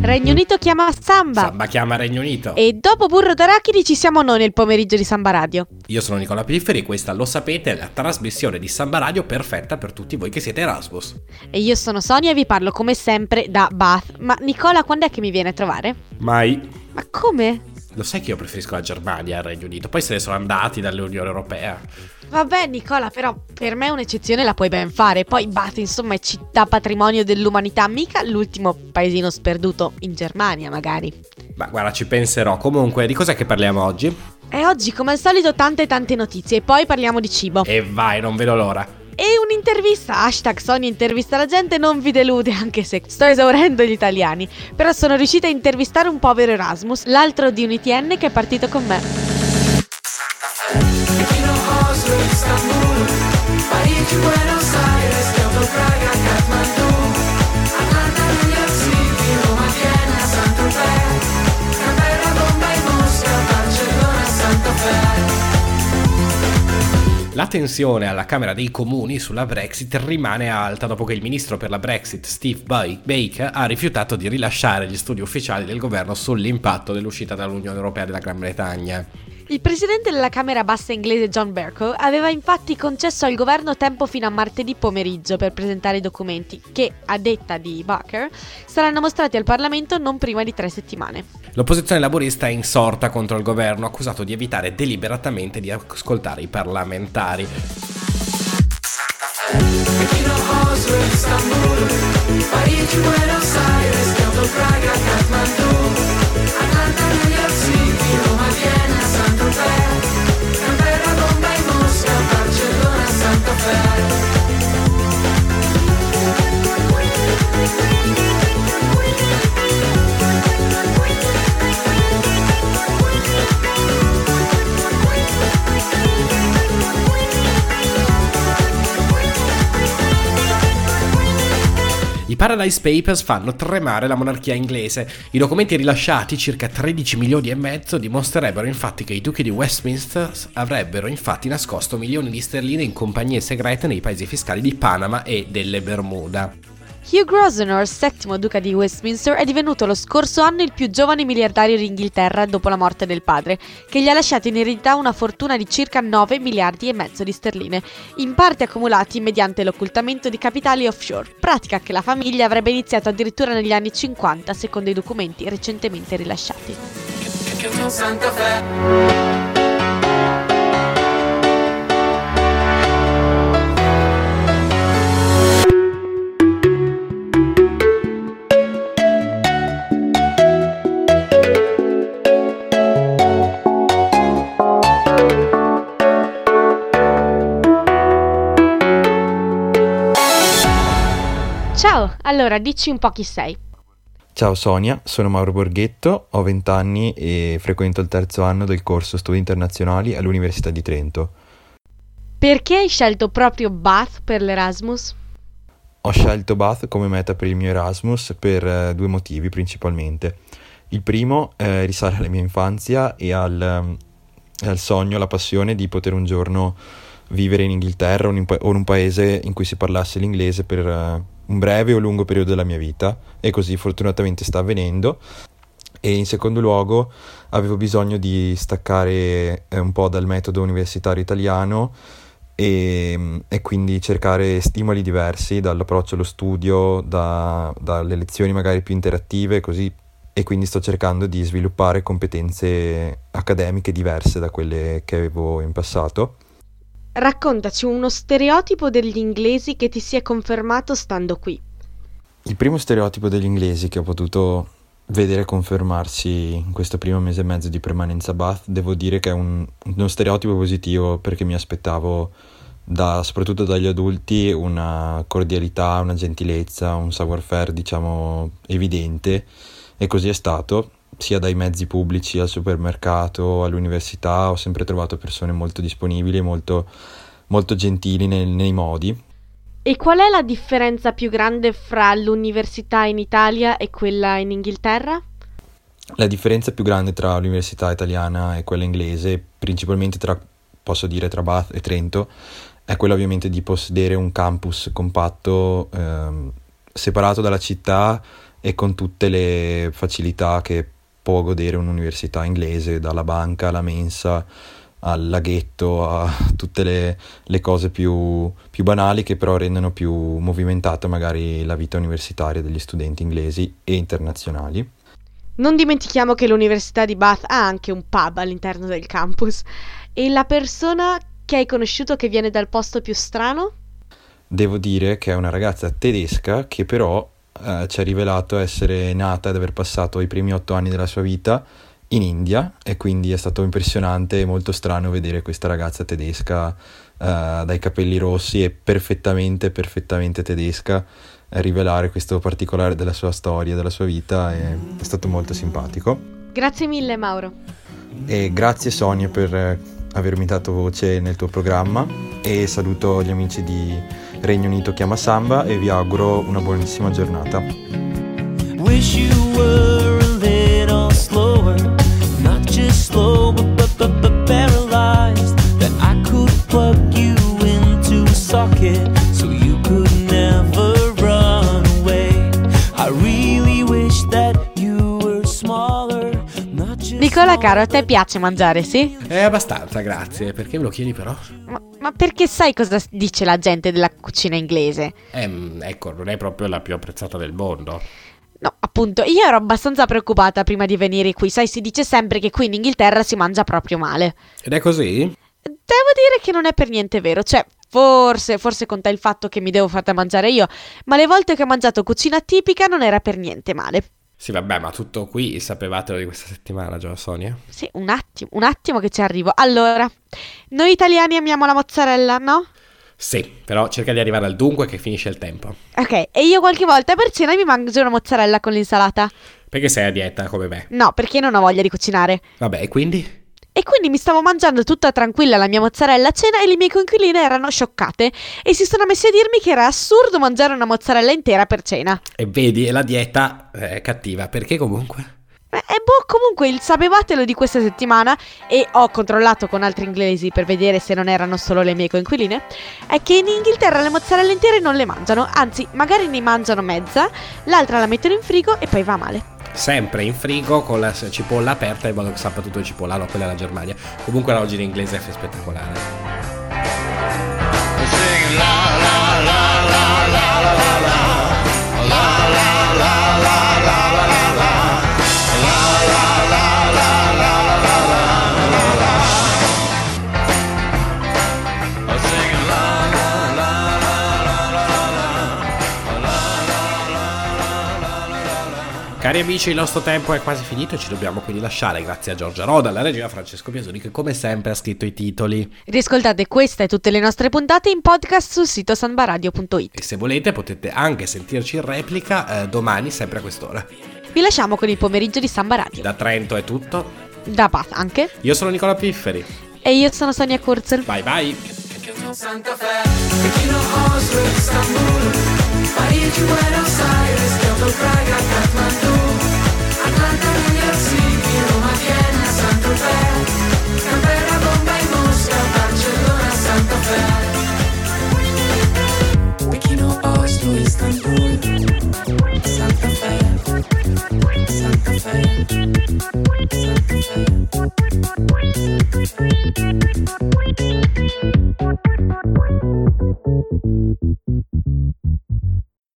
Regno Unito chiama Samba. Samba chiama Regno Unito. E dopo Burro d'Arachidi ci siamo noi nel pomeriggio di Samba Radio. Io sono Nicola Pifferi e questa, lo sapete, è la trasmissione di Samba Radio perfetta per tutti voi che siete Erasmus. E io sono Sonia e vi parlo come sempre da Bath. Ma Nicola, quando è che mi viene a trovare? Mai. Ma come? Lo sai che io preferisco la Germania al Regno Unito, poi se ne sono andati dall'Unione Europea. Vabbè Nicola, però per me un'eccezione la puoi ben fare. Poi Bath, insomma, è città patrimonio dell'umanità, mica l'ultimo paesino sperduto in Germania, magari. Ma guarda, ci penserò. Comunque, di cos'è che parliamo oggi? E oggi, come al solito, tante tante notizie. E poi parliamo di cibo. E vai, non vedo l'ora. Un'intervista, hashtag Sonia intervista la gente, non vi delude anche se sto esaurendo gli italiani. Però sono riuscita a intervistare un povero Erasmus, l'altro di un ITN che è partito con me. Parigi, Buenos Aires, Praga, Kathmandu, La tensione alla Camera dei Comuni sulla Brexit rimane alta dopo che il ministro per la Brexit Steve Baker ha rifiutato di rilasciare gli studi ufficiali del governo sull'impatto dell'uscita dall'Unione Europea della Gran Bretagna. Il presidente della Camera Bassa inglese John Bercow aveva infatti concesso al governo tempo fino a martedì pomeriggio per presentare i documenti che, a detta di Barker, saranno mostrati al Parlamento non prima di tre settimane. L'opposizione laburista è insorta contro il governo, accusato di evitare deliberatamente di ascoltare i parlamentari. Parigi, Buenos Aires, Paradise Papers fanno tremare la monarchia inglese. I documenti rilasciati, circa 13 milioni e mezzo, dimostrerebbero infatti che i duchi di Westminster avrebbero infatti nascosto milioni di sterline in compagnie segrete nei paesi fiscali di Panama e delle Bermuda. Hugh Grosvenor, settimo duca di Westminster, è divenuto lo scorso anno il più giovane miliardario d'Inghilterra dopo la morte del padre, che gli ha lasciato in eredità una fortuna di circa 9 miliardi e mezzo di sterline, in parte accumulati mediante l'occultamento di capitali offshore, pratica che la famiglia avrebbe iniziato addirittura negli anni 50 secondo i documenti recentemente rilasciati. Allora dici un po' chi sei. Ciao Sonia, sono Mauro Borghetto, ho 20 anni e frequento il terzo anno del corso Studi Internazionali all'Università di Trento. Perché hai scelto proprio Bath per l'Erasmus? Ho scelto Bath come meta per il mio Erasmus per eh, due motivi principalmente. Il primo eh, risale alla mia infanzia e al, eh, al sogno, alla passione di poter un giorno vivere in Inghilterra o in, o in un paese in cui si parlasse l'inglese per eh, un breve o lungo periodo della mia vita e così fortunatamente sta avvenendo. E in secondo luogo avevo bisogno di staccare eh, un po' dal metodo universitario italiano e, e, quindi cercare stimoli diversi dall'approccio allo studio, da, dalle lezioni magari più interattive così e quindi sto cercando di sviluppare competenze accademiche diverse da quelle che avevo in passato. Raccontaci uno stereotipo degli inglesi che ti si è confermato stando qui. Il primo stereotipo degli inglesi che ho potuto vedere confermarsi in questo primo mese e mezzo di permanenza a Bath, devo dire che è un, uno stereotipo positivo perché mi aspettavo da, soprattutto dagli adulti una cordialità, una gentilezza, un savoir-faire diciamo evidente e così è stato sia dai mezzi pubblici al supermercato, all'università, ho sempre trovato persone molto disponibili e molto, molto gentili nei, nei modi. E qual è la differenza più grande fra l'università in Italia e quella in Inghilterra? La differenza più grande tra l'università italiana e quella inglese, principalmente tra, posso dire, tra Bath e Trento, è quella ovviamente di possedere un campus compatto, ehm, separato dalla città e con tutte le facilità che può godere un'università inglese, dalla banca alla mensa al laghetto, a tutte le, le cose più, più, banali che però rendono più movimentata magari la vita universitaria degli studenti inglesi e internazionali. Non dimentichiamo che l'Università di Bath ha anche un pub all'interno del campus. E la persona che hai conosciuto che viene dal posto più strano? Devo dire che è una ragazza tedesca che però eh, ci ha rivelato essere nata ed aver passato i primi otto anni della sua vita in India e quindi è stato impressionante e molto strano vedere questa ragazza tedesca uh, dai capelli rossi e perfettamente, perfettamente tedesca eh, rivelare questo particolare della sua storia, della sua vita è stato molto simpatico. Grazie mille Mauro. E grazie Sonia per eh, avermi dato voce nel tuo programma e saluto gli amici di Regno Unito Chiama Samba e vi auguro una buonissima giornata. Wish you were a little slower, not just slow but, but, but, but paralyzed, that I could plug you into a socket Nicola caro, a te piace mangiare, sì? Eh, abbastanza, grazie. Perché me lo chiedi però? Ma, ma perché sai cosa dice la gente della cucina inglese? Ehm, ecco, non è proprio la più apprezzata del mondo. No, appunto, io ero abbastanza preoccupata prima di venire qui. Sai, si dice sempre che qui in Inghilterra si mangia proprio male. Ed è così? Devo dire che non è per niente vero. Cioè, forse, forse conta il fatto che mi devo far da mangiare io, ma le volte che ho mangiato cucina tipica non era per niente male. Sì, vabbè, ma tutto qui sapevatelo di questa settimana, Gio Sonia? Sì, un attimo, un attimo che ci arrivo. Allora, noi italiani amiamo la mozzarella, no? Sì, però cerca di arrivare al dunque che finisce il tempo. Ok, e io qualche volta per cena mi mangio una mozzarella con l'insalata. Perché sei a dieta come me? No, perché non ho voglia di cucinare. Vabbè, e quindi? E quindi mi stavo mangiando tutta tranquilla la mia mozzarella a cena e le mie coinquiline erano scioccate e si sono messe a dirmi che era assurdo mangiare una mozzarella intera per cena. E vedi, la dieta è cattiva, perché comunque? E boh, comunque il sapevatelo di questa settimana, e ho controllato con altri inglesi per vedere se non erano solo le mie coinquiline, è che in Inghilterra le mozzarelle intere non le mangiano, anzi magari ne mangiano mezza, l'altra la mettono in frigo e poi va male sempre in frigo con la cipolla aperta in modo che sappia tutto il cipollano, quella è la Germania. Comunque la oggi in inglese è spettacolare. Cari amici, il nostro tempo è quasi finito e ci dobbiamo quindi lasciare grazie a Giorgia Roda, alla regia Francesco Biasoni che come sempre ha scritto i titoli. Riscoltate questa e tutte le nostre puntate in podcast sul sito sanbaradio.it. E se volete potete anche sentirci in replica eh, domani sempre a quest'ora. Vi lasciamo con il pomeriggio di Samba Radio. Da Trento è tutto. Da Bath anche. Io sono Nicola Pifferi. E io sono Sonia Kurzel. Bye bye. Parigi, Buenos Aires, Kyoto, Praga, Kathmandu Atlanta, New York City, Roma, Vienna, Fe Canberra, Bombay, Mosca, Barcellona, Santa Fe